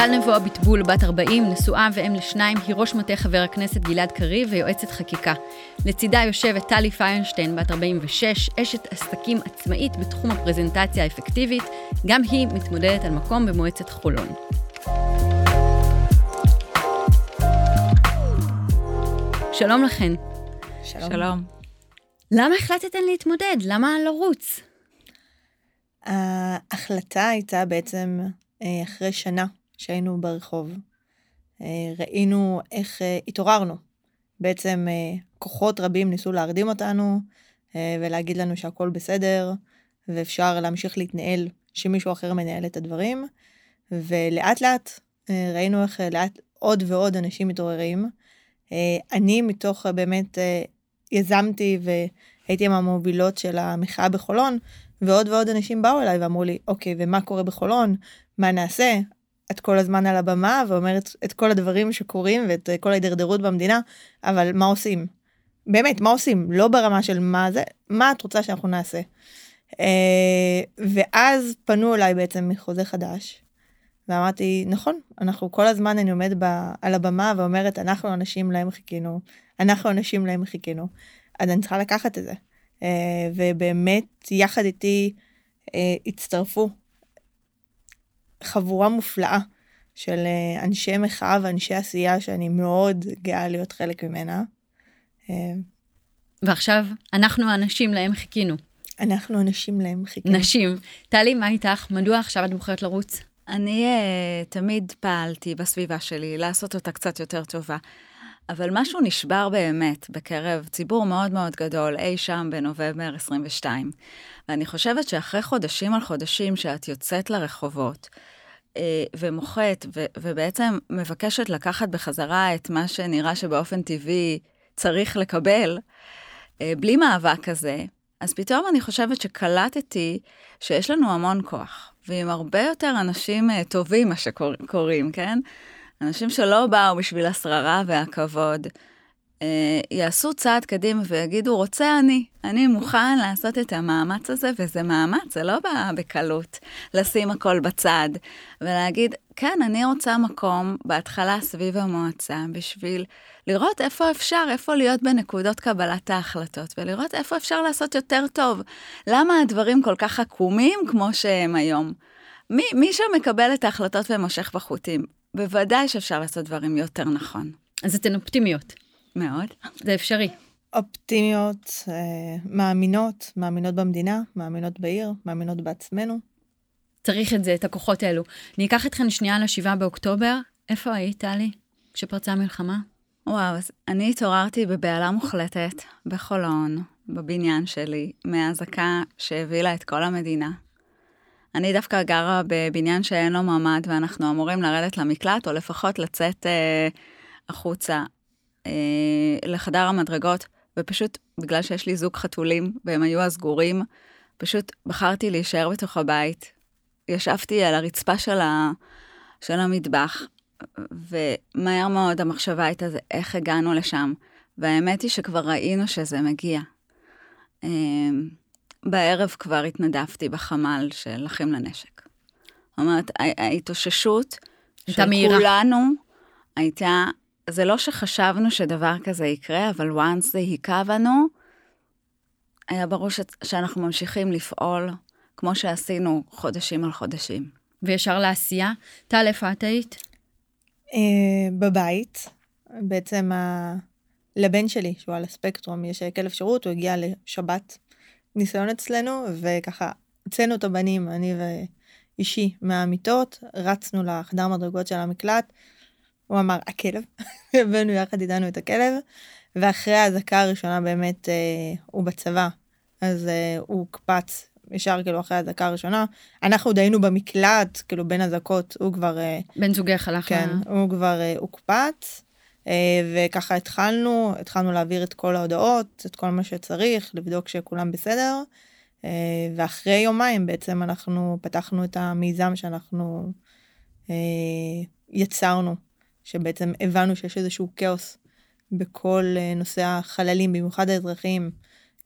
טל נבו אביטבול, בת 40, נשואה ואם לשניים, היא ראש מטה חבר הכנסת גלעד קריב ויועצת חקיקה. לצידה יושבת טלי פיינשטיין, בת 46, אשת עסקים עצמאית בתחום הפרזנטציה האפקטיבית, גם היא מתמודדת על מקום במועצת חולון. שלום לכן. שלום. שלום. למה החלטתן להתמודד? למה לרוץ? ההחלטה הייתה בעצם אה, אחרי שנה שהיינו ברחוב. אה, ראינו איך אה, התעוררנו. בעצם כוחות רבים ניסו להרדים אותנו ולהגיד לנו שהכל בסדר ואפשר להמשיך להתנהל שמישהו אחר מנהל את הדברים. ולאט לאט ראינו איך לאט עוד ועוד אנשים מתעוררים. אני מתוך באמת יזמתי והייתי עם המובילות של המחאה בחולון, ועוד ועוד אנשים באו אליי ואמרו לי, אוקיי, ומה קורה בחולון? מה נעשה? את כל הזמן על הבמה ואומרת את כל הדברים שקורים ואת כל ההידרדרות במדינה, אבל מה עושים? באמת, מה עושים? לא ברמה של מה זה, מה את רוצה שאנחנו נעשה? אה, ואז פנו אליי בעצם מחוזה חדש, ואמרתי, נכון, אנחנו כל הזמן, אני עומד ב, על הבמה ואומרת, אנחנו אנשים להם חיכינו, אנחנו אנשים להם חיכינו, אז אני צריכה לקחת את זה. אה, ובאמת יחד איתי אה, הצטרפו חבורה מופלאה של אה, אנשי מחאה ואנשי עשייה שאני מאוד גאה להיות חלק ממנה. ועכשיו אנחנו האנשים להם חיכינו. אנחנו אנשים להם חיכינו. נשים. טלי, מה איתך? מדוע עכשיו את בוחרת לרוץ? אני uh, תמיד פעלתי בסביבה שלי לעשות אותה קצת יותר טובה. אבל משהו נשבר באמת בקרב ציבור מאוד מאוד גדול אי שם בנובמבר 22. ואני חושבת שאחרי חודשים על חודשים שאת יוצאת לרחובות, אה, ומוחת, ו- ובעצם מבקשת לקחת בחזרה את מה שנראה שבאופן טבעי צריך לקבל, אה, בלי מאבק כזה, אז פתאום אני חושבת שקלטתי שיש לנו המון כוח, ועם הרבה יותר אנשים אה, טובים, מה שקוראים, כן? אנשים שלא באו בשביל השררה והכבוד, אה, יעשו צעד קדימה ויגידו, רוצה אני, אני מוכן לעשות את המאמץ הזה, וזה מאמץ, זה לא בא בקלות לשים הכל בצד, ולהגיד, כן, אני רוצה מקום בהתחלה סביב המועצה, בשביל לראות איפה אפשר, איפה להיות בנקודות קבלת ההחלטות, ולראות איפה אפשר לעשות יותר טוב. למה הדברים כל כך עקומים כמו שהם היום? מי, מי שמקבל את ההחלטות ומושך בחוטים, בוודאי שאפשר לעשות דברים יותר נכון. אז אתן אופטימיות. מאוד. זה אפשרי. אופטימיות, אה, מאמינות, מאמינות במדינה, מאמינות בעיר, מאמינות בעצמנו. צריך את זה, את הכוחות האלו. אני אקח אתכן שנייה לשבעה באוקטובר. איפה היית, טלי, כשפרצה המלחמה? וואו, אז אני התעוררתי בבהלה מוחלטת, בחולון, בבניין שלי, מהאזעקה שהבהילה את כל המדינה. אני דווקא גרה בבניין שאין לו ממ"ד, ואנחנו אמורים לרדת למקלט, או לפחות לצאת אה, החוצה אה, לחדר המדרגות, ופשוט בגלל שיש לי זוג חתולים, והם היו אז גורים, פשוט בחרתי להישאר בתוך הבית. ישבתי על הרצפה של, ה, של המטבח, ומהר מאוד המחשבה הייתה זה איך הגענו לשם. והאמת היא שכבר ראינו שזה מגיע. אה, בערב כבר התנדבתי בחמ"ל של אחים לנשק. זאת אומרת, ההתאוששות של מהירה. כולנו הייתה, זה לא שחשבנו שדבר כזה יקרה, אבל once זה היכה בנו, היה ברור ש, שאנחנו ממשיכים לפעול כמו שעשינו חודשים על חודשים. וישר לעשייה. טל, איפה את היית? Uh, בבית. בעצם ה... לבן שלי, שהוא על הספקטרום, יש כלב שירות, הוא הגיע לשבת ניסיון אצלנו, וככה הוצאנו את הבנים, אני ואישי, מהמיטות, רצנו לחדר מדרגות של המקלט, הוא אמר, הכלב, הבאנו יחד איתנו את הכלב, ואחרי האזעקה הראשונה באמת אה, הוא בצבא, אז אה, הוא הוקפץ ישר כאילו אחרי האזעקה הראשונה. אנחנו עוד היינו במקלט, כאילו בין אזעקות, הוא כבר... אה, בן זוגך הלך כן, הוא כבר אה, הוקפץ. אה, וככה התחלנו, התחלנו להעביר את כל ההודעות, את כל מה שצריך, לבדוק שכולם בסדר. אה, ואחרי יומיים בעצם אנחנו פתחנו את המיזם שאנחנו אה, יצרנו, שבעצם הבנו שיש איזשהו כאוס בכל נושא החללים, במיוחד האזרחים,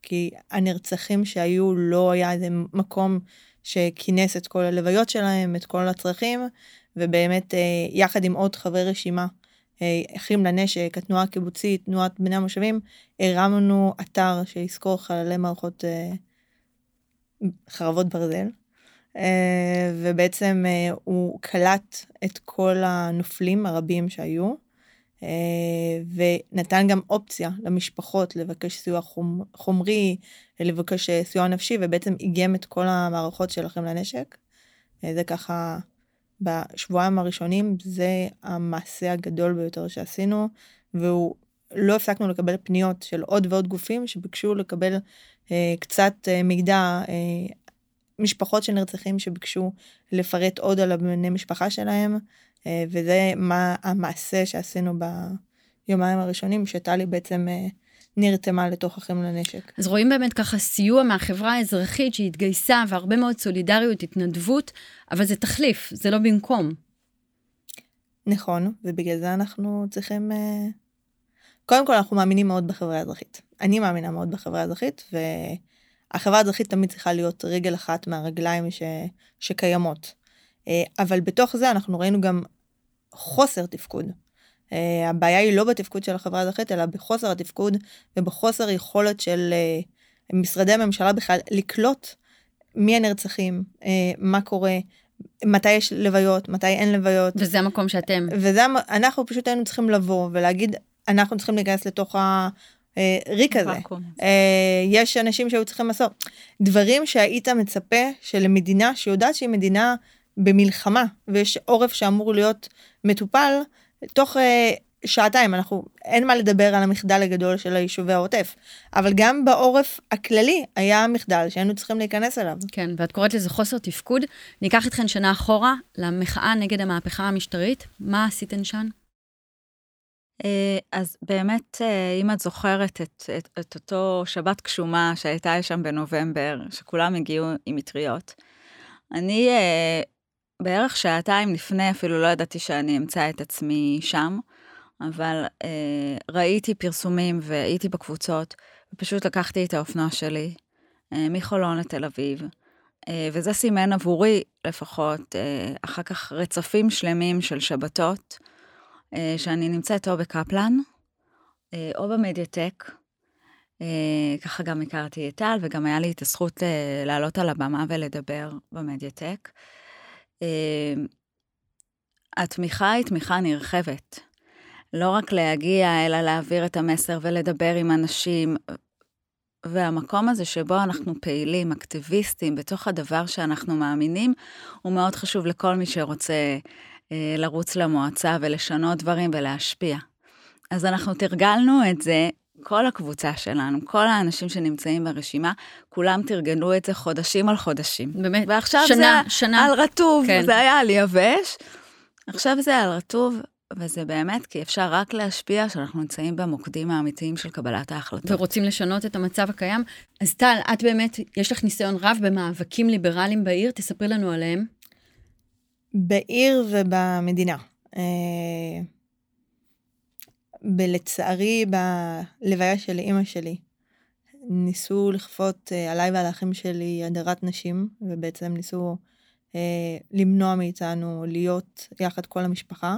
כי הנרצחים שהיו לא היה איזה מקום שכינס את כל הלוויות שלהם, את כל הצרכים, ובאמת יחד עם עוד חברי רשימה, אחים לנשק, התנועה הקיבוצית, תנועת בני המושבים, הרמנו אתר שיזכור חללי מערכות חרבות ברזל. ובעצם הוא קלט את כל הנופלים הרבים שהיו, אה, ונתן גם אופציה למשפחות לבקש סיוע חומרי, לבקש אה, סיוע נפשי, ובעצם איגם את כל המערכות שלכם לנשק. אה, זה ככה, בשבועיים הראשונים, זה המעשה הגדול ביותר שעשינו, והוא, לא הפסקנו לקבל פניות של עוד ועוד גופים שביקשו לקבל אה, קצת אה, מידע, אה, משפחות של נרצחים שביקשו לפרט עוד על הבני משפחה שלהם, אה, וזה מה המעשה שעשינו ביומיים הראשונים, שטלי בעצם אה, נרתמה לתוך אחים לנשק. אז רואים באמת ככה סיוע מהחברה האזרחית שהתגייסה, והרבה מאוד סולידריות, התנדבות, אבל זה תחליף, זה לא במקום. נכון, ובגלל זה אנחנו צריכים... אה, קודם כל, אנחנו מאמינים מאוד בחברה האזרחית. אני מאמינה מאוד בחברה האזרחית, והחברה האזרחית תמיד צריכה להיות רגל אחת מהרגליים ש... שקיימות. אבל בתוך זה אנחנו ראינו גם חוסר תפקוד. Uh, הבעיה היא לא בתפקוד של החברה האזרחית, אלא בחוסר התפקוד ובחוסר יכולת של uh, משרדי הממשלה בכלל לקלוט מי הנרצחים, uh, מה קורה, מתי יש לוויות, מתי אין לוויות. וזה המקום שאתם. וזה, אנחנו פשוט היינו צריכים לבוא ולהגיד, אנחנו צריכים להיכנס לתוך הריק הזה. Uh, יש אנשים שהיו צריכים לעשות דברים שהיית מצפה שלמדינה שיודעת שהיא מדינה במלחמה ויש עורף שאמור להיות מטופל תוך uh, שעתיים אנחנו אין מה לדבר על המחדל הגדול של היישובי העוטף אבל גם בעורף הכללי היה מחדל שהיינו צריכים להיכנס אליו. כן ואת קוראת לזה חוסר תפקוד ניקח אתכן שנה אחורה למחאה נגד המהפכה המשטרית מה עשיתן שם? אה, אז באמת, אה, אם את זוכרת את, את, את אותו שבת גשומה שהייתה שם בנובמבר, שכולם הגיעו עם מטריות, אני בערך שעתיים לפני אפילו לא ידעתי שאני אמצא את עצמי שם, אבל אה, ראיתי פרסומים והייתי בקבוצות, ופשוט לקחתי את האופנוע שלי אה, מחולון לתל אביב, אה, וזה סימן עבורי לפחות אה, אחר כך רצפים שלמים של שבתות, אה, שאני נמצאת או בקפלן, אה, או במדיאטק. אה, ככה גם הכרתי את טל, וגם היה לי את הזכות אה, לעלות על הבמה ולדבר במדיאטק. אמ, התמיכה היא תמיכה נרחבת. לא רק להגיע, אלא להעביר את המסר ולדבר עם אנשים. והמקום הזה שבו אנחנו פעילים, אקטיביסטים, בתוך הדבר שאנחנו מאמינים, הוא מאוד חשוב לכל מי שרוצה אה, לרוץ למועצה ולשנות דברים ולהשפיע. אז אנחנו תרגלנו את זה כל הקבוצה שלנו, כל האנשים שנמצאים ברשימה, כולם תרגלו את זה חודשים על חודשים. באמת, ועכשיו שנה, זה שנה. על רטוב, כן. זה היה על יבש. עכשיו זה על רטוב, וזה באמת כי אפשר רק להשפיע שאנחנו נמצאים במוקדים האמיתיים של קבלת ההחלטות. ורוצים לשנות את המצב הקיים. אז טל, את באמת, יש לך ניסיון רב במאבקים ליברליים בעיר, תספרי לנו עליהם. בעיר ובמדינה. ולצערי בלוויה של אימא שלי ניסו לכפות אה, עליי ועל האחים שלי הדרת נשים ובעצם ניסו אה, למנוע מאיתנו להיות יחד כל המשפחה.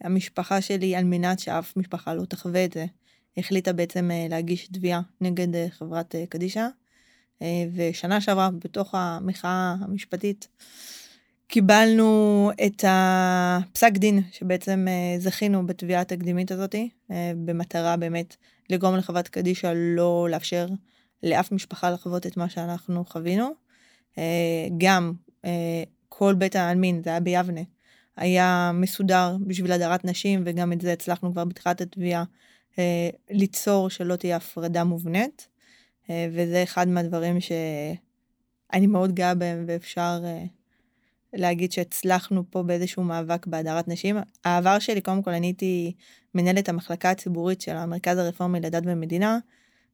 המשפחה שלי על מנת שאף משפחה לא תחווה את זה החליטה בעצם אה, להגיש תביעה נגד אה, חברת אה, קדישא אה, ושנה שעברה בתוך המחאה המשפטית קיבלנו את הפסק דין שבעצם אה, זכינו בתביעה התקדימית הזאתי, אה, במטרה באמת לגרום לחוות קדישא לא לאפשר לאף משפחה לחוות את מה שאנחנו חווינו. אה, גם כל בית העלמין, זה היה ביבנה, היה מסודר בשביל הדרת נשים, וגם את זה הצלחנו כבר בתחילת התביעה ליצור שלא תהיה הפרדה מובנית. וזה אחד מהדברים שאני מאוד גאה בהם ואפשר להגיד שהצלחנו פה באיזשהו מאבק בהדרת נשים. העבר שלי, קודם כל, אני הייתי מנהלת המחלקה הציבורית של המרכז הרפורמי לדת ומדינה,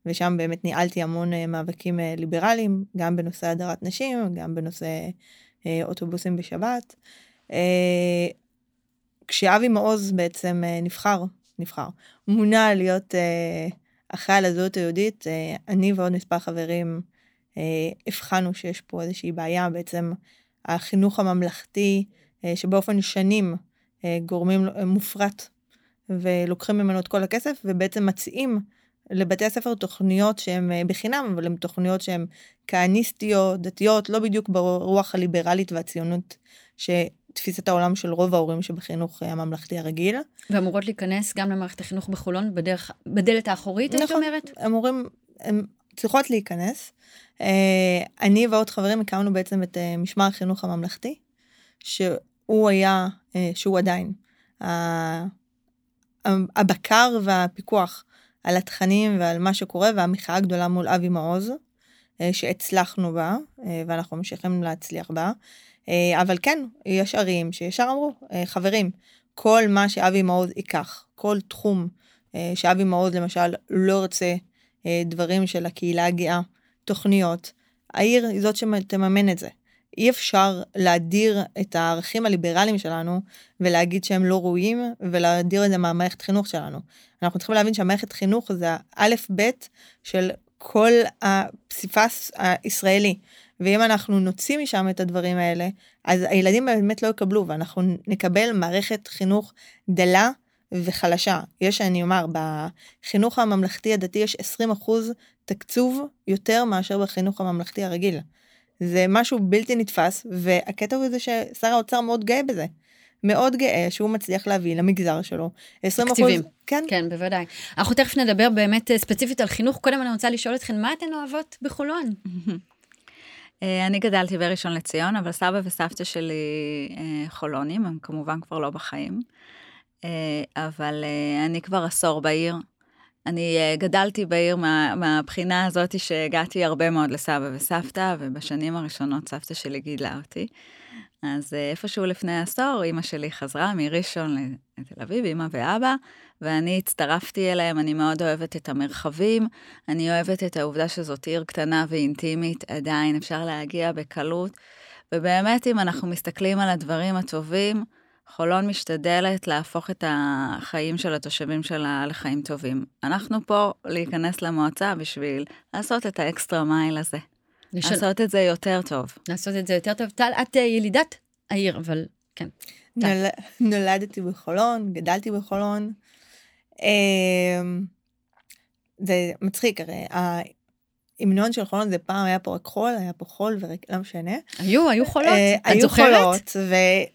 ושם באמת ניהלתי המון אה, מאבקים אה, ליברליים, גם בנושא הדרת נשים, גם בנושא אה, אוטובוסים בשבת. כשאבי מעוז בעצם נבחר, נבחר, מונה להיות אחראי על הזהות היהודית, אני ועוד מספר חברים הבחנו שיש פה איזושהי בעיה, בעצם החינוך הממלכתי אה, שבאופן שנים אה, גורמים, אה, מופרט, ולוקחים ממנו את כל הכסף, ובעצם מציעים לבתי הספר תוכניות שהן בחינם, אבל הן תוכניות שהן כהניסטיות, דתיות, לא בדיוק ברוח הליברלית והציונות שתפיסת העולם של רוב ההורים שבחינוך הממלכתי הרגיל. ואמורות להיכנס גם למערכת החינוך בחולון בדרך, בדלת האחורית, את נכון. אומרת? אמורים, הן צריכות להיכנס. אה, אני ועוד חברים הקמנו בעצם את אה, משמר החינוך הממלכתי, שהוא היה, אה, שהוא עדיין, הבקר והפיקוח על התכנים ועל מה שקורה, והמחאה הגדולה מול אבי מעוז, שהצלחנו בה, ואנחנו ממשיכים להצליח בה. אבל כן, יש ערים שישר אמרו, חברים, כל מה שאבי מעוז ייקח, כל תחום שאבי מעוז למשל לא רוצה דברים של הקהילה הגאה, תוכניות, העיר היא זאת שתממן את זה. אי אפשר להדיר את הערכים הליברליים שלנו ולהגיד שהם לא ראויים ולהדיר את זה מהמערכת חינוך שלנו. אנחנו צריכים להבין שהמערכת חינוך זה האלף בית של כל הפסיפס הישראלי. ואם אנחנו נוציא משם את הדברים האלה, אז הילדים באמת לא יקבלו, ואנחנו נקבל מערכת חינוך דלה וחלשה. יש, אני אומר, בחינוך הממלכתי הדתי יש 20 אחוז תקצוב יותר מאשר בחינוך הממלכתי הרגיל. זה משהו בלתי נתפס, והקטע הוא זה ששר האוצר מאוד גאה בזה. מאוד גאה שהוא מצליח להביא למגזר שלו 20 תקציבים. אחוז. כן, כן, בוודאי. אנחנו תכף נדבר באמת אה, ספציפית על חינוך. קודם אני רוצה לשאול אתכן, מה אתן אוהבות בחולון? אה, אני גדלתי בראשון לציון, אבל סבא וסבתא שלי אה, חולונים, הם כמובן כבר לא בחיים. אה, אבל אה, אני כבר עשור בעיר. אני אה, גדלתי בעיר מה, מהבחינה הזאת שהגעתי הרבה מאוד לסבא וסבתא, ובשנים הראשונות סבתא שלי גידלה אותי. אז איפשהו לפני עשור, אימא שלי חזרה מראשון לתל אביב, אימא ואבא, ואני הצטרפתי אליהם, אני מאוד אוהבת את המרחבים, אני אוהבת את העובדה שזאת עיר קטנה ואינטימית, עדיין אפשר להגיע בקלות, ובאמת, אם אנחנו מסתכלים על הדברים הטובים, חולון משתדלת להפוך את החיים של התושבים שלה לחיים טובים. אנחנו פה להיכנס למועצה בשביל לעשות את האקסטרה מייל הזה. לשל... לעשות את זה יותר טוב. לעשות את זה יותר טוב. טל, את אה, ילידת העיר, אבל כן. נול... נולדתי בחולון, גדלתי בחולון. אמ, זה מצחיק, הרי ההמנון של חולון זה פעם היה פה רק חול, היה פה חול ורק, לא משנה. היו, היו חולות. אה, את היו זוכרת? חולות,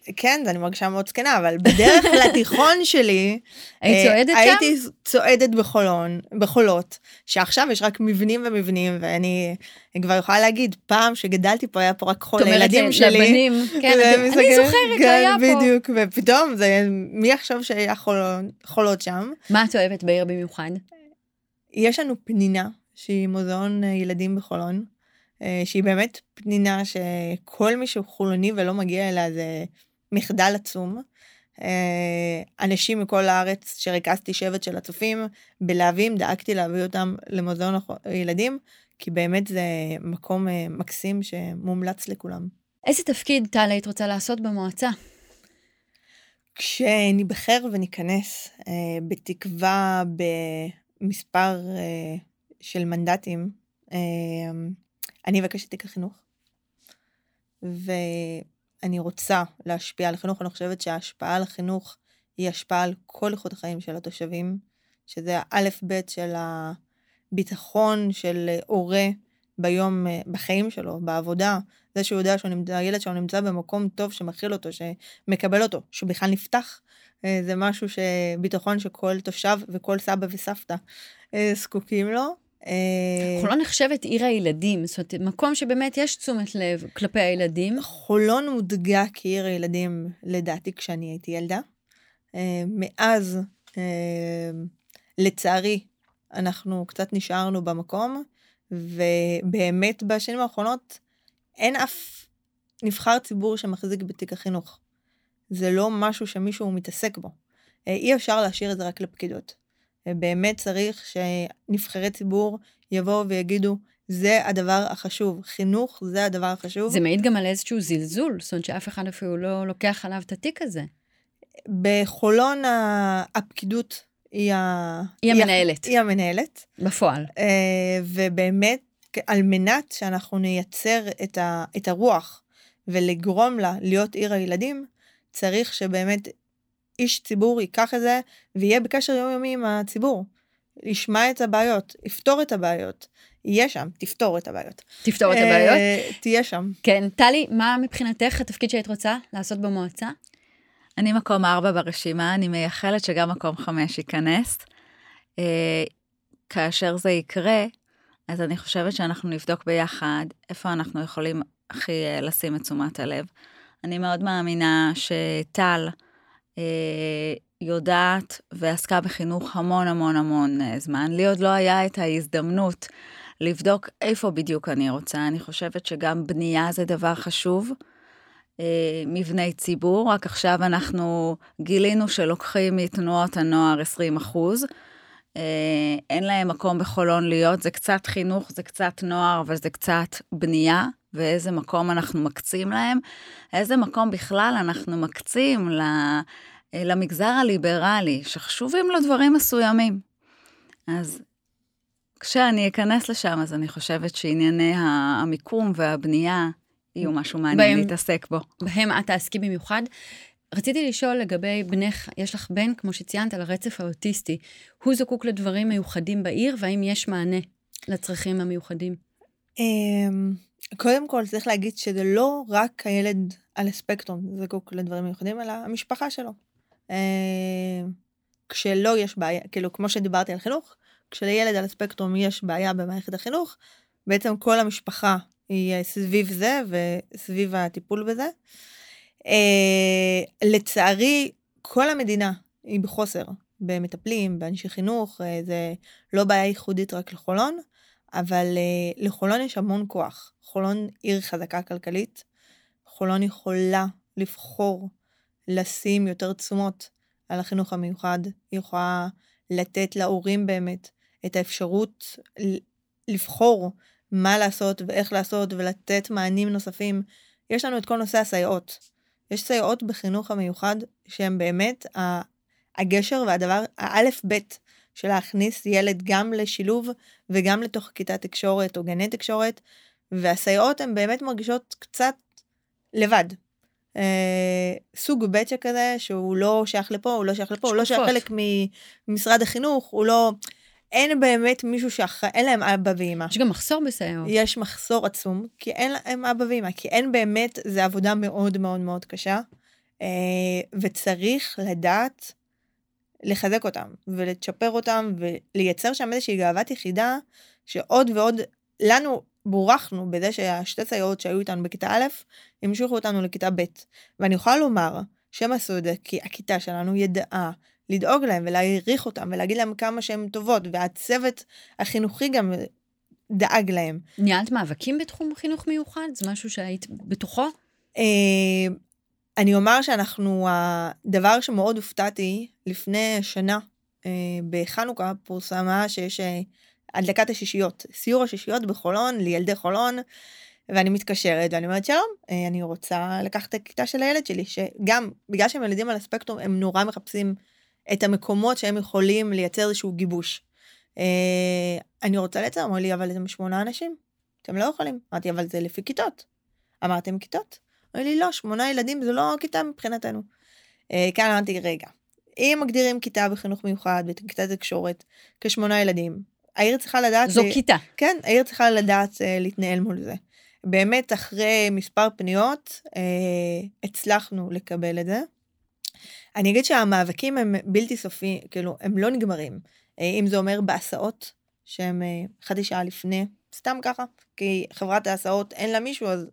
וכן, אני מרגישה מאוד זקנה, אבל בדרך לתיכון שלי, היית אה, צועדת שם? הייתי צועדת בחולון, בחולות, שעכשיו יש רק מבנים ומבנים, ואני כבר יכולה להגיד, פעם שגדלתי פה היה פה רק חול את אומרת לילדים שלי. לבנים, כן, והם אתם- אני זוכרת, כן, היה פה. בדיוק, ופתאום זה, מי עכשיו שהיה חול- חולות שם? מה את אוהבת בעיר במיוחד? יש לנו פנינה, שהיא מוזיאון אה, ילדים בחולון, אה, שהיא באמת פנינה שכל מי שהוא חולוני ולא מגיע אליה זה מחדל עצום. אה, אנשים מכל הארץ שריכזתי שבט של הצופים בלהבים, דאגתי להביא אותם למוזיאון הילדים, כי באמת זה מקום מקסים שמומלץ לכולם. איזה תפקיד, טל, היית רוצה לעשות במועצה? כשניבחר וניכנס, בתקווה במספר של מנדטים, אה, אני אבקש את תיק החינוך. ואני רוצה להשפיע על החינוך, אני חושבת שההשפעה על החינוך היא השפעה על כל איכות החיים של התושבים, שזה האלף בית של הביטחון של הורה ביום, אה, בחיים שלו, בעבודה, זה שהוא יודע שהוא נמצא, הילד שלו נמצא במקום טוב שמכיל אותו, שמקבל אותו, שהוא בכלל נפתח. אה, זה משהו שביטחון שכל תושב וכל סבא וסבתא אה, זקוקים לו. אה, חולון נחשבת עיר הילדים, זאת אומרת, מקום שבאמת יש תשומת לב כלפי הילדים. חולון הודגה כעיר הילדים, לדעתי, כשאני הייתי ילדה. אה, מאז, אה, לצערי, אנחנו קצת נשארנו במקום, ובאמת בשנים האחרונות אין אף נבחר ציבור שמחזיק בתיק החינוך. זה לא משהו שמישהו מתעסק בו. אי אפשר להשאיר את זה רק לפקידות. אה, באמת צריך שנבחרי ציבור יבואו ויגידו, זה הדבר החשוב, חינוך זה הדבר החשוב. זה מעיד גם על איזשהו זלזול, זאת אומרת שאף אחד אפילו לא לוקח עליו את התיק הזה. בחולון הפקידות היא, ה... היא המנהלת. היא המנהלת, בפועל. אה, ובאמת, על מנת שאנחנו נייצר את, ה... את הרוח ולגרום לה להיות עיר הילדים, צריך שבאמת איש ציבור ייקח את זה ויהיה בקשר יומיומי עם הציבור. ישמע את הבעיות, יפתור את הבעיות. יהיה שם, תפתור את הבעיות. תפתור את הבעיות. אה, תהיה שם. כן, טלי, מה מבחינתך התפקיד שהיית רוצה לעשות במועצה? אני מקום ארבע ברשימה, אני מייחלת שגם מקום חמש ייכנס. אה, כאשר זה יקרה, אז אני חושבת שאנחנו נבדוק ביחד איפה אנחנו יכולים הכי אה, לשים את תשומת הלב. אני מאוד מאמינה שטל יודעת ועסקה בחינוך המון המון המון אה, זמן. לי עוד לא היה את ההזדמנות לבדוק איפה בדיוק אני רוצה. אני חושבת שגם בנייה זה דבר חשוב. אה, מבני ציבור, רק עכשיו אנחנו גילינו שלוקחים מתנועות הנוער 20 אחוז. אה, אין להם מקום בחולון להיות, זה קצת חינוך, זה קצת נוער, אבל זה קצת בנייה, ואיזה מקום אנחנו מקצים להם, איזה מקום בכלל אנחנו מקצים למגזר הליברלי, שחשובים לו דברים מסוימים. אז כשאני אכנס לשם, אז אני חושבת שענייני המיקום והבנייה יהיו משהו מעניין בהם, להתעסק בו. בהם את תעסקי במיוחד. רציתי לשאול לגבי בנך, יש לך בן, כמו שציינת, על הרצף האוטיסטי. הוא זקוק לדברים מיוחדים בעיר, והאם יש מענה לצרכים המיוחדים? אמ, קודם כל, צריך להגיד שזה לא רק הילד על הספקטרום זקוק לדברים מיוחדים, אלא המשפחה שלו. אמ, כשלא יש בעיה, כאילו, כמו שדיברתי על חינוך, כשלילד על הספקטרום יש בעיה במערכת החינוך, בעצם כל המשפחה היא סביב זה וסביב הטיפול בזה. אה, לצערי, כל המדינה היא בחוסר במטפלים, באנשי חינוך, אה, זה לא בעיה ייחודית רק לחולון, אבל אה, לחולון יש המון כוח. חולון עיר חזקה כלכלית, חולון יכולה לבחור לשים יותר תשומות על החינוך המיוחד, היא יכולה לתת להורים באמת את האפשרות לבחור מה לעשות ואיך לעשות ולתת מענים נוספים. יש לנו את כל נושא הסייעות. יש סייעות בחינוך המיוחד שהן באמת הגשר והדבר, האלף בית של להכניס ילד גם לשילוב וגם לתוך כיתת תקשורת או גני תקשורת, והסייעות הן באמת מרגישות קצת לבד. אה, סוג ב' שכזה שהוא לא שייך לפה, הוא לא שייך לפה, שקופות. הוא לא שייך חלק ממשרד החינוך, הוא לא... אין באמת מישהו שאחראי, אין להם אבא ואמא. יש גם מחסור בסייעות. יש מחסור עצום, כי אין להם אבא ואמא, כי אין באמת, זה עבודה מאוד מאוד מאוד קשה, אה, וצריך לדעת לחזק אותם, ולצ'פר אותם, ולייצר שם איזושהי גאוות יחידה, שעוד ועוד, לנו בורכנו בזה שהשתי סייעות שהיו איתנו בכיתה א', המשיכו אותנו לכיתה ב', ואני יכולה לומר שהם עשו את זה כי הכיתה שלנו ידעה לדאוג להם ולהעריך אותם ולהגיד להם כמה שהן טובות, והצוות החינוכי גם דאג להם. ניהלת מאבקים בתחום חינוך מיוחד? זה משהו שהיית בתוכו? אה, אני אומר שאנחנו, הדבר שמאוד הופתעתי, לפני שנה אה, בחנוכה פורסמה שיש אה, הדלקת השישיות, סיור השישיות בחולון, לילדי חולון, ואני מתקשרת ואני אומרת שלום, אני רוצה לקחת את הכיתה של הילד שלי, שגם בגלל שהם ילדים על הספקטרום, הם נורא מחפשים את המקומות שהם יכולים לייצר איזשהו גיבוש. אה, אני רוצה לייצר, אמרו לי, אבל אתם שמונה אנשים, אתם לא יכולים. אמרתי, אבל זה לפי כיתות. אמרתם כיתות? אמרו לי, לא, שמונה ילדים זה לא כיתה מבחינתנו. אה, כאן אמרתי, רגע, אם מגדירים כיתה בחינוך מיוחד, בכיתת תקשורת, כשמונה ילדים, העיר צריכה לדעת... זו ל... כיתה. כן, העיר צריכה לדעת uh, להתנהל מול זה. באמת, אחרי מספר פניות, uh, הצלחנו לקבל את זה. אני אגיד שהמאבקים הם בלתי סופי, כאילו, הם לא נגמרים. אה, אם זה אומר בהסעות, שהם אה, חצי שעה לפני, סתם ככה, כי חברת ההסעות אין לה מישהו, אז,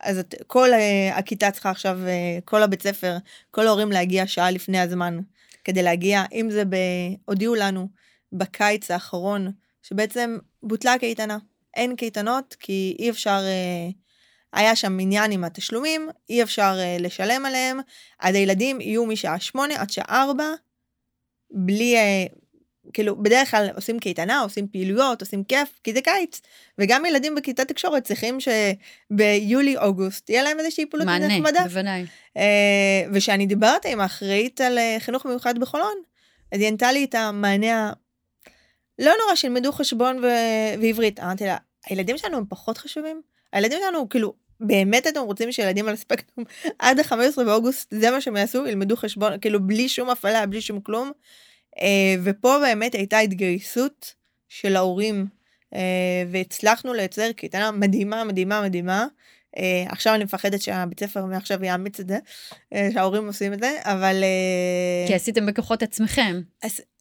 אז את, כל uh, הכיתה צריכה עכשיו, uh, כל הבית ספר, כל ההורים להגיע שעה לפני הזמן כדי להגיע, אם זה, ב... הודיעו לנו בקיץ האחרון, שבעצם בוטלה הקייטנה. אין קייטנות, כי אי אפשר... Uh, היה שם עניין עם התשלומים, אי אפשר uh, לשלם עליהם, אז הילדים יהיו משעה שמונה עד שעה ארבע, בלי, uh, כאילו, בדרך כלל עושים קייטנה, עושים פעילויות, עושים כיף, כי זה קיץ. וגם ילדים בכיתת תקשורת צריכים שביולי-אוגוסט תהיה להם איזושהי פעילות נחמדה. מענה, בוודאי. Uh, ושאני דיברתי עם האחראית על uh, חינוך מיוחד בחולון, אז היא ענתה לי את המענה לא נורא שילמדו חשבון ו... ועברית. אמרתי לה, הילדים שלנו הם פחות חשובים? הילדים שלנו, כאילו, באמת אתם רוצים שילדים על הספקטרום עד ה-15 באוגוסט זה מה שהם יעשו ילמדו חשבון כאילו בלי שום הפעלה בלי שום כלום. אה, ופה באמת הייתה התגייסות של ההורים אה, והצלחנו לייצר קייטנה מדהימה מדהימה מדהימה. אה, עכשיו אני מפחדת שהבית ספר מעכשיו יאמץ את זה שההורים עושים את זה אבל כי עשיתם בכוחות עצמכם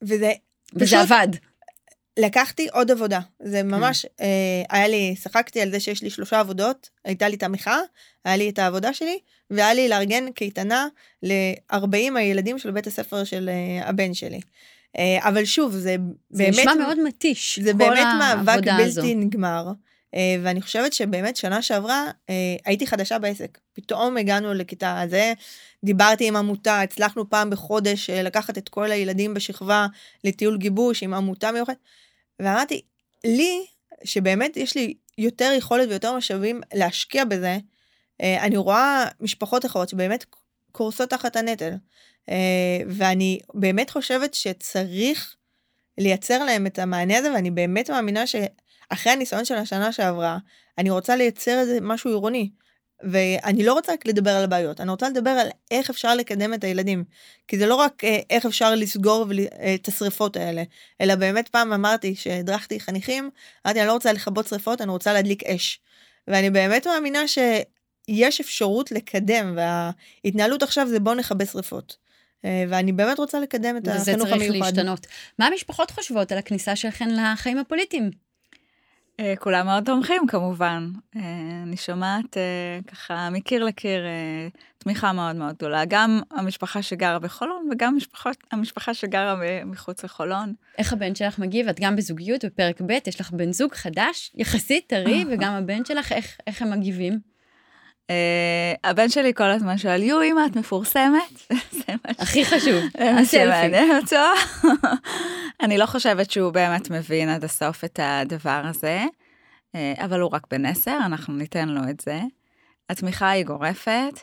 וזה וזה פשוט- עבד. לקחתי עוד עבודה זה ממש אה, היה לי שחקתי על זה שיש לי שלושה עבודות הייתה לי את המחאה היה לי את העבודה שלי והיה לי לארגן קייטנה ל-40 הילדים של בית הספר של אה, הבן שלי. אה, אבל שוב זה זה באמת נשמע מאוד מתיש, זה כל באמת מאבק העבודה בלתי הזו. נגמר. אה, ואני חושבת שבאמת שנה שעברה אה, הייתי חדשה בעסק פתאום הגענו לכיתה זה דיברתי עם עמותה הצלחנו פעם בחודש אה, לקחת את כל הילדים בשכבה לטיול גיבוש עם עמותה מיוחדת. ואמרתי לי שבאמת יש לי יותר יכולת ויותר משאבים להשקיע בזה אה, אני רואה משפחות אחרות שבאמת קורסות תחת הנטל אה, ואני באמת חושבת שצריך לייצר להם את המענה הזה ואני באמת מאמינה שאחרי הניסיון של השנה שעברה אני רוצה לייצר איזה משהו עירוני. ואני לא רוצה רק לדבר על הבעיות אני רוצה לדבר על איך אפשר לקדם את הילדים כי זה לא רק אה, איך אפשר לסגור אה, את השריפות האלה אלא באמת פעם אמרתי שהדרכתי חניכים אמרתי אני לא רוצה לכבות שריפות אני רוצה להדליק אש. ואני באמת מאמינה שיש אפשרות לקדם וההתנהלות עכשיו זה בוא נכבה שריפות. אה, ואני באמת רוצה לקדם את וזה החינוך צריך המיוחד. להשתנות. מה המשפחות חושבות על הכניסה שלכן לחיים הפוליטיים? אה, כולם מאוד תומכים כמובן. אה, אני שומעת אה, ככה מקיר לקיר תמיכה מאוד מאוד גדולה. גם המשפחה שגרה בחולון וגם משפחות, המשפחה שגרה מחוץ לחולון. איך הבן שלך מגיב? את גם בזוגיות בפרק ב', יש לך בן זוג חדש, יחסית טרי, וגם הבן שלך, איך, איך הם מגיבים? אה, הבן שלי כל הזמן שואל, יו, אמא, את מפורסמת? הכי חשוב, הסלפי. אותו. אני לא חושבת שהוא באמת מבין עד הסוף את הדבר הזה, אה, אבל הוא רק בן עשר, אנחנו ניתן לו את זה. התמיכה היא גורפת,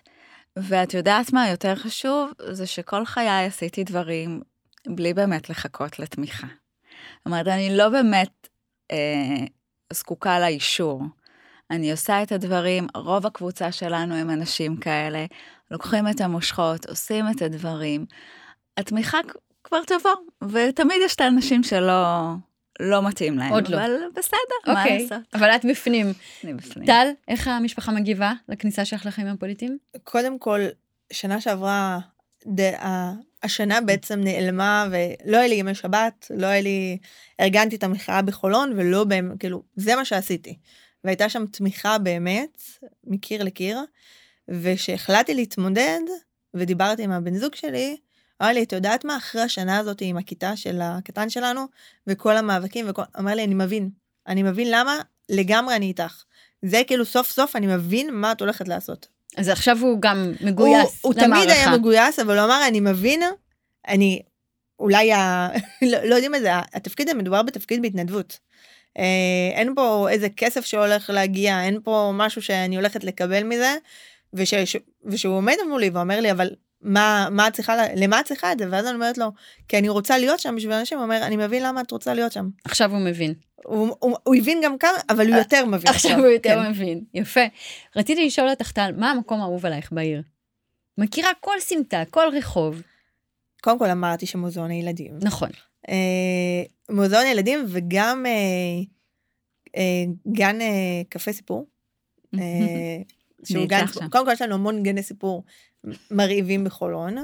ואת יודעת מה יותר חשוב? זה שכל חיי עשיתי דברים בלי באמת לחכות לתמיכה. זאת אומרת, אני לא באמת אה, זקוקה לאישור. אני עושה את הדברים, רוב הקבוצה שלנו הם אנשים כאלה, לוקחים את המושכות, עושים את הדברים. התמיכה כבר תבוא, ותמיד יש את האנשים שלא לא מתאים להם. עוד לא. אבל בסדר, מה אוקיי, לעשות? אבל את בפנים. אני בפנים. טל, איך המשפחה מגיבה לכניסה שלך לחיים הפוליטיים? קודם כל, שנה שעברה, ד... ה- השנה בעצם נעלמה ולא היה לי ימי שבת, לא היה לי, ארגנתי את המחאה בחולון ולא באמת, כאילו, זה מה שעשיתי. והייתה שם תמיכה באמת, מקיר לקיר, וכשהחלטתי להתמודד, ודיברתי עם הבן זוג שלי, אמר לי, את יודעת מה, אחרי השנה הזאת עם הכיתה של הקטן שלנו, וכל המאבקים, וכל... אמר לי, אני מבין, אני מבין למה, לגמרי אני איתך. זה כאילו סוף סוף אני מבין מה את הולכת לעשות. אז עכשיו הוא גם מגויס הוא, הוא למערכה. תמיד היה מגויס, אבל הוא אמר, אני מבין, אני אולי, ה... לא, לא יודעים את זה, התפקיד המדובר בתפקיד בהתנדבות. אה, אין פה איזה כסף שהולך להגיע, אין פה משהו שאני הולכת לקבל מזה, וש, ושהוא עומד מולי ואומר לי, אבל מה, מה את צריכה, למה את צריכה את זה? ואז אני אומרת לו, כי אני רוצה להיות שם בשביל אנשים, הוא אומר, אני מבין למה את רוצה להיות שם. עכשיו הוא מבין. הוא, הוא, הוא הבין גם כמה, אבל הוא יותר מבין. עכשיו הוא יותר כן. מבין. יפה. רציתי לשאול אותך, טל, מה המקום האהוב עלייך בעיר? מכירה כל סמטה, כל רחוב. קודם כל אמרתי שמוזיאון הילדים. נכון. אה, מוזיאון ילדים וגם אה, אה, גן קפה סיפור. שהוא גן. קודם כל יש לנו המון גני סיפור מרהיבים בחולון,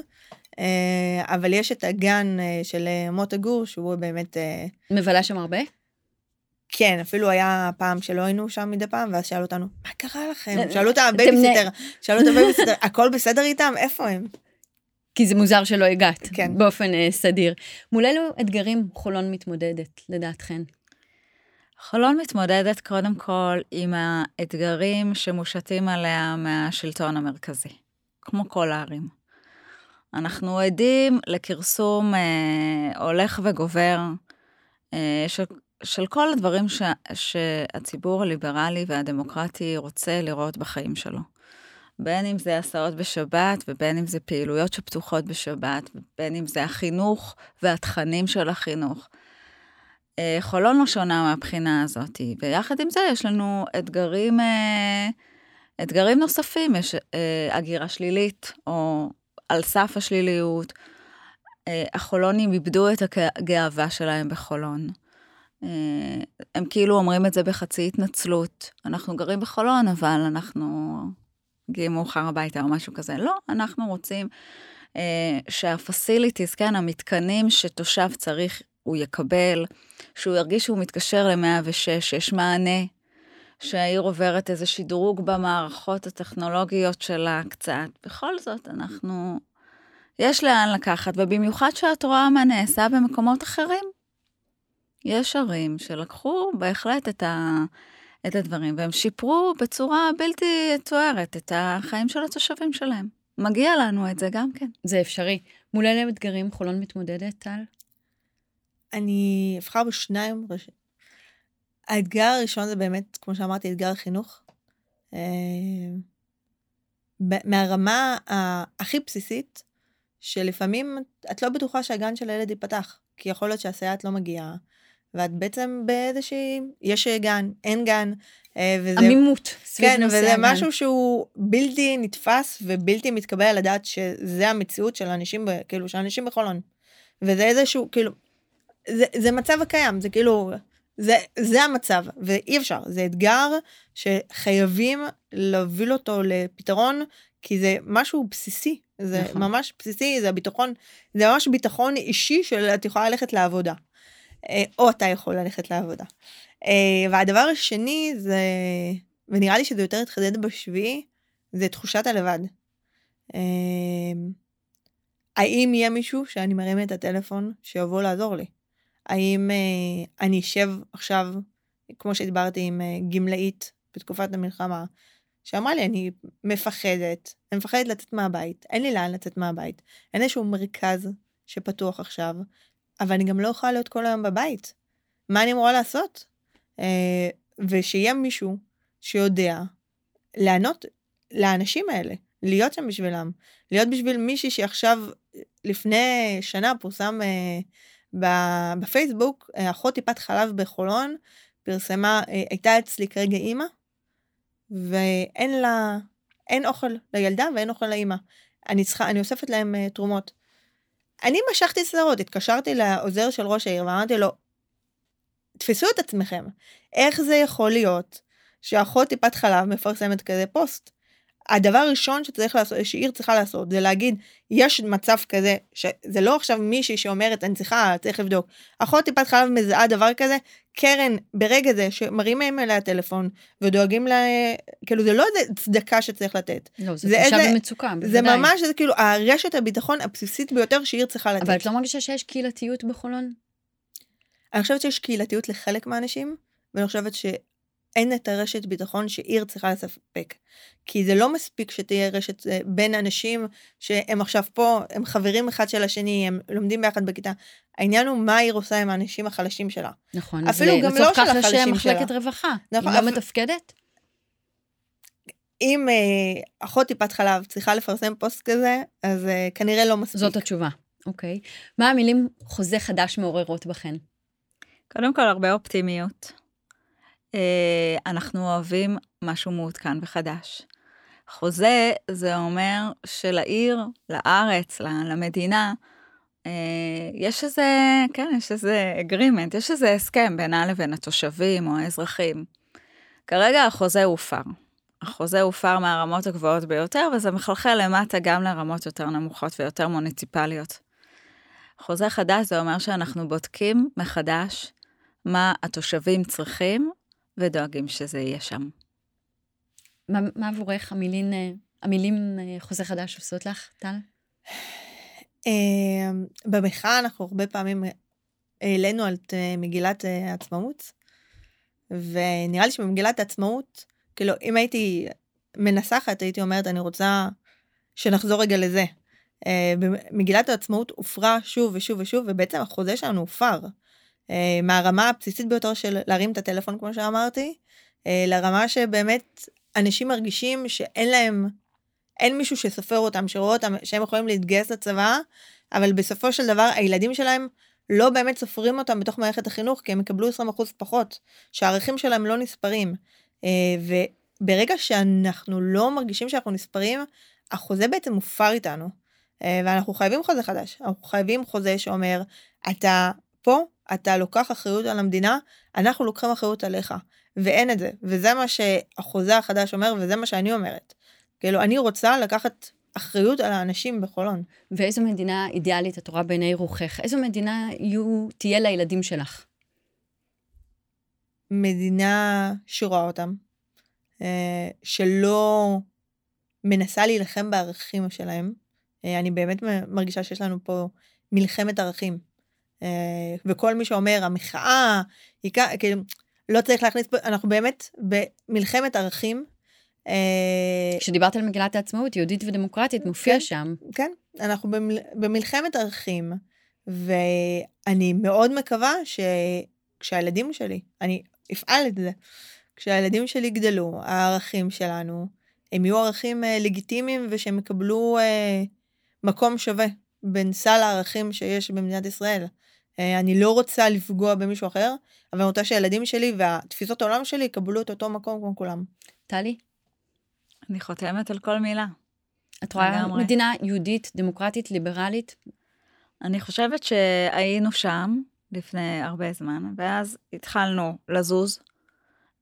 אבל יש את הגן של מוטה גור שהוא באמת, מבלה שם הרבה? כן, אפילו היה פעם שלא היינו שם מדי פעם, ואז שאלו אותנו, מה קרה לכם? שאלו את הבייביסיטר, שאלו את הבייביסיטר, הכל בסדר איתם? איפה הם? כי זה מוזר שלא הגעת כן. באופן אה, סדיר. מול אילו אתגרים חולון מתמודדת, לדעתכן? חולון מתמודדת קודם כל עם האתגרים שמושתים עליה מהשלטון המרכזי, כמו כל הערים. אנחנו עדים לכרסום אה, הולך וגובר אה, של, של כל הדברים ש, שהציבור הליברלי והדמוקרטי רוצה לראות בחיים שלו. בין אם זה הסעות בשבת, ובין אם זה פעילויות שפתוחות בשבת, ובין אם זה החינוך והתכנים של החינוך. אה, חולון לא שונה מהבחינה הזאת, ויחד עם זה יש לנו אתגרים אה, אתגרים נוספים, יש אה, הגירה שלילית, או על סף השליליות. החולונים איבדו את הגאווה שלהם בחולון. הם כאילו אומרים את זה בחצי התנצלות. אנחנו גרים בחולון, אבל אנחנו מגיעים מאוחר הביתה או משהו כזה. לא, אנחנו רוצים אה, שהפסיליטיז, כן, המתקנים שתושב צריך, הוא יקבל, שהוא ירגיש שהוא מתקשר ל-106, יש מענה, שהעיר עוברת איזה שדרוג במערכות הטכנולוגיות שלה קצת. בכל זאת, אנחנו... יש לאן לקחת, ובמיוחד שאת רואה מה נעשה במקומות אחרים. יש ערים שלקחו בהחלט את, ה, את הדברים, והם שיפרו בצורה בלתי תוארת את החיים של התושבים שלהם. מגיע לנו את זה גם כן. זה אפשרי. מול אלה אתגרים חולון מתמודדת, טל? אני אבחר בשניים. האתגר הראשון זה באמת, כמו שאמרתי, אתגר החינוך. אה, מהרמה הכי בסיסית, שלפעמים את לא בטוחה שהגן של הילד ייפתח, כי יכול להיות שהסייעת לא מגיעה, ואת בעצם באיזושהי, יש גן, אין גן, אה, וזה... עמימות סביב כן, נושא הגן. כן, וזה משהו שהוא בלתי נתפס ובלתי מתקבל על הדעת שזה המציאות של אנשים, כאילו, של אנשים בחולון. וזה איזשהו, כאילו, זה, זה מצב הקיים, זה כאילו, זה, זה המצב, ואי אפשר, זה אתגר שחייבים להוביל אותו לפתרון, כי זה משהו בסיסי, זה נכון. ממש בסיסי, זה הביטחון, זה ממש ביטחון אישי של את יכולה ללכת לעבודה. אה, או אתה יכול ללכת לעבודה. אה, והדבר השני זה, ונראה לי שזה יותר התחדד בשביעי, זה תחושת הלבד. אה, האם יהיה מישהו שאני מרים את הטלפון שיבוא לעזור לי? האם אני אשב עכשיו, כמו שדיברתי עם גמלאית בתקופת המלחמה, שאמרה לי, אני מפחדת, אני מפחדת לצאת מהבית, אין לי לאן לצאת מהבית, אין איזשהו מרכז שפתוח עכשיו, אבל אני גם לא יכולה להיות כל היום בבית. מה אני אמורה לעשות? אה, ושיהיה מישהו שיודע לענות לאנשים האלה, להיות שם בשבילם, להיות בשביל מישהי שעכשיו, לפני שנה פורסם אה, בפייסבוק, אה, אחות טיפת חלב בחולון, פרסמה, אה, הייתה אצלי כרגע אימא, ואין לה, אין אוכל לילדה ואין אוכל לאימא. אני צריכה, אני אוספת להם uh, תרומות. אני משכתי סדרות, התקשרתי לעוזר של ראש העיר ואמרתי לו, תפסו את עצמכם, איך זה יכול להיות שאחות טיפת חלב מפרסמת כזה פוסט? הדבר הראשון שצריך לעשות, שעיר צריכה לעשות, זה להגיד, יש מצב כזה, שזה לא עכשיו מישהי שאומרת, אני צריכה, צריך לבדוק. אחות טיפת חלב מזהה דבר כזה, קרן, ברגע זה, שמרימים אליה טלפון, ודואגים לה, כאילו, זה לא איזה צדקה שצריך לתת. לא, זה תחושה במצוקה, בוודאי. זה ממש, זה כאילו, הרשת הביטחון הבסיסית ביותר שעיר צריכה לתת. אבל את לא מרגישה שיש קהילתיות בחולון? אני חושבת שיש קהילתיות לחלק מהאנשים, ואני חושבת ש... אין את הרשת ביטחון שעיר צריכה לספק. כי זה לא מספיק שתהיה רשת אה, בין אנשים שהם עכשיו פה, הם חברים אחד של השני, הם לומדים ביחד בכיתה. העניין הוא מה העיר עושה עם האנשים החלשים שלה. נכון, אפילו גם לא של החלשים שלה. מחלקת רווחה, נכון, היא לא מתפקדת? אם אה, אחות טיפת חלב צריכה לפרסם פוסט כזה, אז אה, כנראה לא מספיק. זאת התשובה, אוקיי. מה המילים חוזה חדש מעוררות בכן? קודם כל, הרבה אופטימיות. אה, אנחנו אוהבים משהו מעודכן וחדש. חוזה זה אומר שלעיר, לארץ, למדינה, אה, יש איזה, כן, יש איזה אגרימנט, יש איזה הסכם בינה לבין התושבים או האזרחים. כרגע החוזה הופר. החוזה הופר מהרמות הגבוהות ביותר, וזה מחלחל למטה גם לרמות יותר נמוכות ויותר מוניציפליות. חוזה חדש זה אומר שאנחנו בודקים מחדש מה התושבים צריכים ודואגים שזה יהיה שם. מה, מה עבורך המילים, אה, המילים אה, חוזה חדש עושות לך, טל? אמ, במחאה אנחנו הרבה פעמים העלינו את אה, מגילת העצמאות, ונראה לי שבמגילת העצמאות, כאילו, אם הייתי מנסחת, הייתי אומרת, אני רוצה שנחזור רגע לזה. מגילת העצמאות הופרה שוב ושוב ושוב, ובעצם החוזה שלנו הופר. אה, מהרמה הבסיסית ביותר של להרים את הטלפון, כמו שאמרתי, אה, לרמה שבאמת אנשים מרגישים שאין להם, אין מישהו שסופר אותם, שרואה אותם, שהם יכולים להתגייס לצבא, אבל בסופו של דבר הילדים שלהם לא באמת סופרים אותם בתוך מערכת החינוך, כי הם יקבלו 20% פחות, שהערכים שלהם לא נספרים. אה, ברגע שאנחנו לא מרגישים שאנחנו נספרים, החוזה בעצם מופר איתנו. ואנחנו חייבים חוזה חדש. אנחנו חייבים חוזה שאומר, אתה פה, אתה לוקח אחריות על המדינה, אנחנו לוקחים אחריות עליך. ואין את זה. וזה מה שהחוזה החדש אומר, וזה מה שאני אומרת. כאילו, אני רוצה לקחת אחריות על האנשים בחולון. ואיזו מדינה אידיאלית את רואה בעיני רוחך? איזו מדינה יהיו, תהיה לילדים שלך? מדינה שרואה אותם, אה, שלא מנסה להילחם בערכים שלהם. אה, אני באמת מרגישה שיש לנו פה מלחמת ערכים. אה, וכל מי שאומר, המחאה, היא כאילו, לא צריך להכניס פה, אנחנו באמת במלחמת ערכים. כשדיברת על מגילת העצמאות, יהודית ודמוקרטית, מופיע כן, שם. כן, אנחנו במלחמת ערכים, ואני מאוד מקווה שכשהילדים שלי, אני אפעל את זה. כשהילדים שלי יגדלו, הערכים שלנו, הם יהיו ערכים אה, לגיטימיים ושהם יקבלו אה, מקום שווה בין סל הערכים שיש במדינת ישראל. אה, אני לא רוצה לפגוע במישהו אחר, אבל אני רוצה שהילדים שלי והתפיסות העולם שלי יקבלו את אותו מקום כמו כולם. טלי? אני חותמת על כל מילה. את רואה מדינה יהודית, דמוקרטית, ליברלית? אני חושבת שהיינו שם, לפני הרבה זמן, ואז התחלנו לזוז,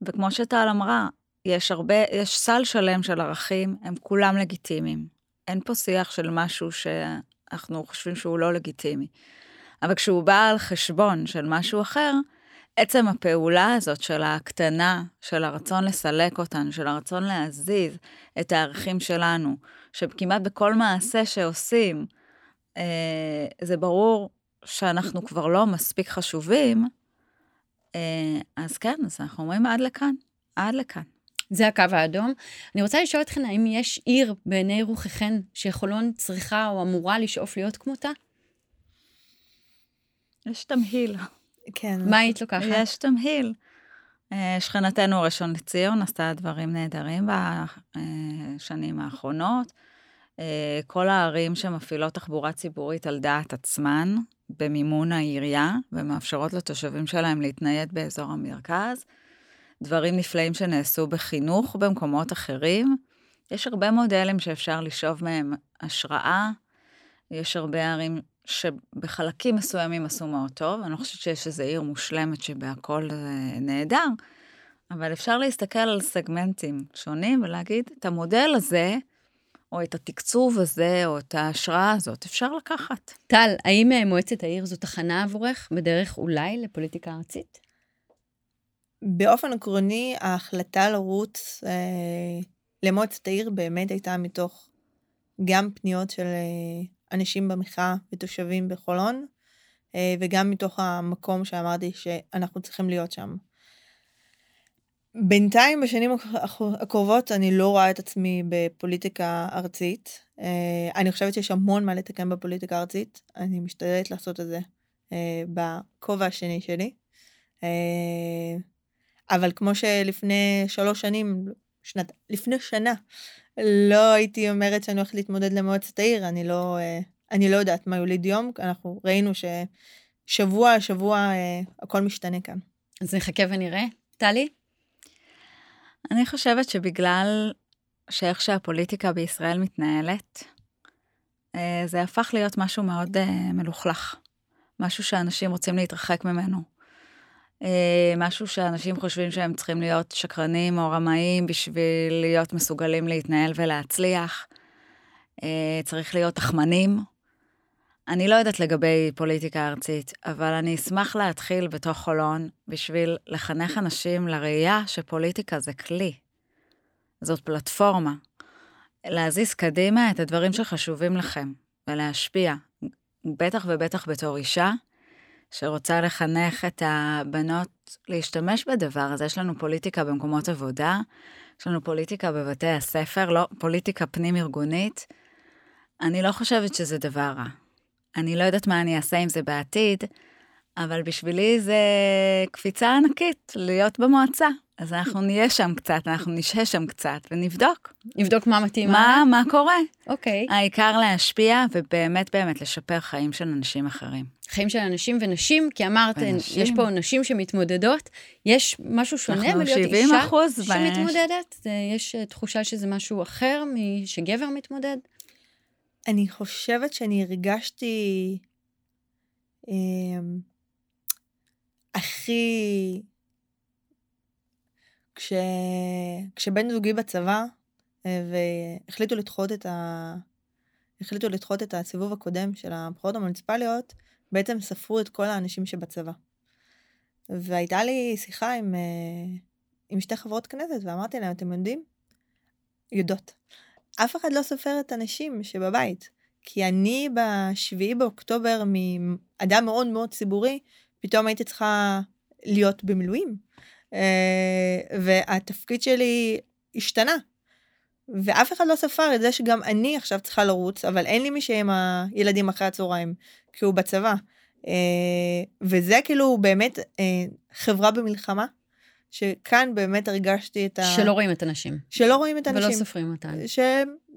וכמו שטל אמרה, יש הרבה, יש סל שלם של ערכים, הם כולם לגיטימיים. אין פה שיח של משהו שאנחנו חושבים שהוא לא לגיטימי. אבל כשהוא בא על חשבון של משהו אחר, עצם הפעולה הזאת של ההקטנה, של הרצון לסלק אותנו, של הרצון להזיז את הערכים שלנו, שכמעט בכל מעשה שעושים, אה, זה ברור שאנחנו כבר לא מספיק חשובים, אה, אז כן, אז אנחנו אומרים עד לכאן, עד לכאן. זה הקו האדום. אני רוצה לשאול אתכן, האם יש עיר בעיני רוחכן שחולון צריכה או אמורה לשאוף להיות כמותה? יש תמהיל. כן. מה היית לוקחת? יש תמהיל. אה, שכנתנו ראשון לציון עשתה דברים נהדרים בשנים האחרונות. אה, כל הערים שמפעילות תחבורה ציבורית על דעת עצמן, במימון העירייה, ומאפשרות לתושבים שלהם להתנייד באזור המרכז. דברים נפלאים שנעשו בחינוך במקומות אחרים. יש הרבה מודלים שאפשר לשאוב מהם השראה. יש הרבה ערים שבחלקים מסוימים עשו מאוד טוב. אני לא חושבת שיש איזו עיר מושלמת שבהכל זה נהדר, אבל אפשר להסתכל על סגמנטים שונים ולהגיד, את המודל הזה, או את התקצוב הזה, או את ההשראה הזאת, אפשר לקחת. טל, האם אה, מועצת העיר זו תחנה עבורך בדרך אולי לפוליטיקה ארצית? באופן עקרוני, ההחלטה לרוץ אה, למועצת העיר באמת הייתה מתוך גם פניות של אה, אנשים במחאה ותושבים בחולון, אה, וגם מתוך המקום שאמרתי שאנחנו צריכים להיות שם. בינתיים, בשנים הקרובות, אני לא רואה את עצמי בפוליטיקה ארצית. אה, אני חושבת שיש המון מה לתקן בפוליטיקה הארצית. אני משתדלת לעשות את זה אה, בכובע השני שלי. אה, אבל כמו שלפני שלוש שנים, שנת, לפני שנה, לא הייתי אומרת שאני הולכת להתמודד למועצת העיר, אני לא, אני לא יודעת מה יוליד יום, אנחנו ראינו ששבוע, שבוע הכל משתנה כאן. אז נחכה ונראה. טלי? אני חושבת שבגלל שאיך שהפוליטיקה בישראל מתנהלת, אה, זה הפך להיות משהו מאוד אה, מלוכלך. משהו שאנשים רוצים להתרחק ממנו. אה, משהו שאנשים חושבים שהם צריכים להיות שקרנים או רמאים בשביל להיות מסוגלים להתנהל ולהצליח. צריך להיות תחמנים. אני לא יודעת לגבי פוליטיקה ארצית, אבל אני אשמח להתחיל בתוך חולון בשביל לחנך אנשים לראייה שפוליטיקה זה כלי. זאת פלטפורמה. להזיז קדימה את הדברים שחשובים לכם ולהשפיע, בטח ובטח בתור אישה, שרוצה לחנך את הבנות להשתמש בדבר הזה. יש לנו פוליטיקה במקומות עבודה, יש לנו פוליטיקה בבתי הספר, לא פוליטיקה פנים-ארגונית. אני לא חושבת שזה דבר רע. אני לא יודעת מה אני אעשה עם זה בעתיד, אבל בשבילי זה קפיצה ענקית להיות במועצה. אז אנחנו נהיה שם קצת, אנחנו נשהה שם קצת ונבדוק. נבדוק מה מתאים. מה, מה קורה. אוקיי. העיקר להשפיע ובאמת באמת לשפר חיים של אנשים אחרים. חיים של אנשים ונשים, כי אמרת, ונשים. יש פה נשים שמתמודדות, יש משהו שונה 70 אישה אחוז שמתמודדת? זה- יש אה, תחושה שזה משהו אחר משגבר מתמודד? אני חושבת שאני הרגשתי אמ, הכי... כש... כשבן זוגי בצבא, אה, והחליטו לדחות את ה... החליטו לדחות את הסיבוב הקודם של הבחירות המוניציפליות, בעצם ספרו את כל האנשים שבצבא. והייתה לי שיחה עם, אה, עם שתי חברות כנסת, ואמרתי להם, אתם יודעים? יודעות. אף אחד לא סופר את הנשים שבבית. כי אני בשביעי באוקטובר, מאדם מאוד מאוד ציבורי, פתאום הייתי צריכה להיות במילואים. אה, והתפקיד שלי השתנה. ואף אחד לא ספר את זה שגם אני עכשיו צריכה לרוץ, אבל אין לי מי שיהיה עם הילדים אחרי הצהריים, כי הוא בצבא. אה, וזה כאילו באמת אה, חברה במלחמה, שכאן באמת הרגשתי את ה... שלא רואים את הנשים. שלא רואים את האנשים. ולא סופרים אותן. ש...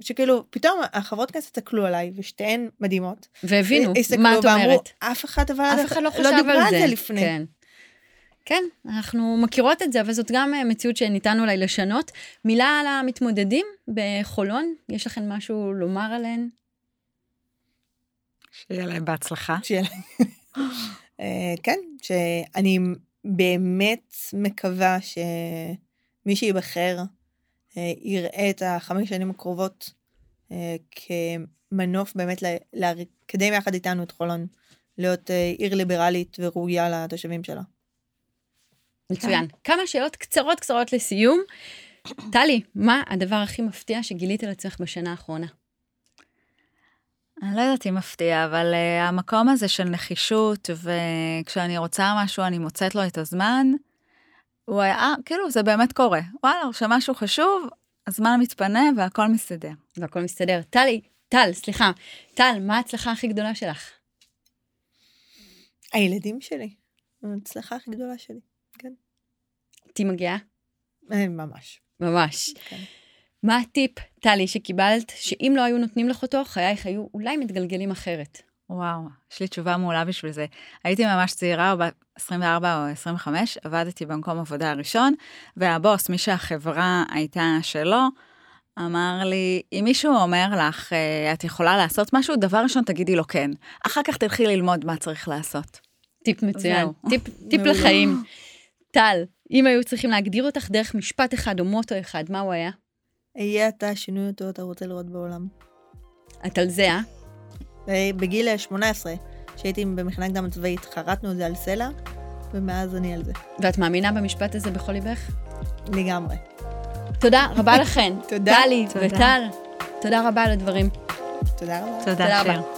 שכאילו, פתאום החברות כנסת הסתכלו עליי, ושתיהן מדהימות. והבינו, הסתכלו מה את ואמרו, אומרת? אף אחד אבל אף אחד לא חשב דיברה על זה. על זה לפני. כן. כן, אנחנו מכירות את זה, אבל זאת גם אה, מציאות שניתן אולי לשנות. מילה על המתמודדים בחולון, יש לכם משהו לומר עליהן? שיהיה להם בהצלחה. שיהיה להם. אה, כן, שאני באמת מקווה שמי שייבחר אה, יראה את החמש שנים הקרובות אה, כמנוף באמת לקדם יחד איתנו את חולון, להיות אה, עיר ליברלית וראויה לתושבים שלה. מצוין. כמה שאלות קצרות קצרות לסיום. טלי, מה הדבר הכי מפתיע שגילית על עצמך בשנה האחרונה? אני לא יודעת אם מפתיע, אבל uh, המקום הזה של נחישות, וכשאני רוצה משהו אני מוצאת לו את הזמן, הוא היה, אה, כאילו, זה באמת קורה. וואלה, כשמשהו חשוב, הזמן מתפנה והכל מסתדר. והכל מסתדר. טלי, טל, סליחה. טל, מה ההצלחה הכי גדולה שלך? הילדים שלי, ההצלחה הכי גדולה שלי, כן. אותי מגיעה? אה, ממש. ממש. כן. מה הטיפ, טלי, שקיבלת, שאם לא היו נותנים לך אותו, חייך היו אולי מתגלגלים אחרת? וואו, יש לי תשובה מעולה בשביל זה. הייתי ממש צעירה, או בת 24 או 25, עבדתי במקום עבודה הראשון, והבוס, מי שהחברה הייתה שלו, אמר לי, אם מישהו אומר לך, "אה, את יכולה לעשות משהו, דבר ראשון תגידי לו כן. אחר כך תלכי ללמוד מה צריך לעשות. טיפ מצוין. טיפ, טיפ. לחיים. טל, אם היו צריכים להגדיר אותך דרך משפט אחד או מוטו אחד, מה הוא היה? אהיה אתה השינוי אותו אתה רוצה לראות בעולם. את על זה, אה? אה, בגיל 18, כשהייתי במכינה קדם צבאית, חרטנו את זה על סלע, ומאז אני על זה. ואת מאמינה במשפט הזה בכל ליבך? לגמרי. תודה רבה לכן. תודה. טלי תודה. וטל, תודה רבה על הדברים. תודה רבה. תודה, תודה רבה.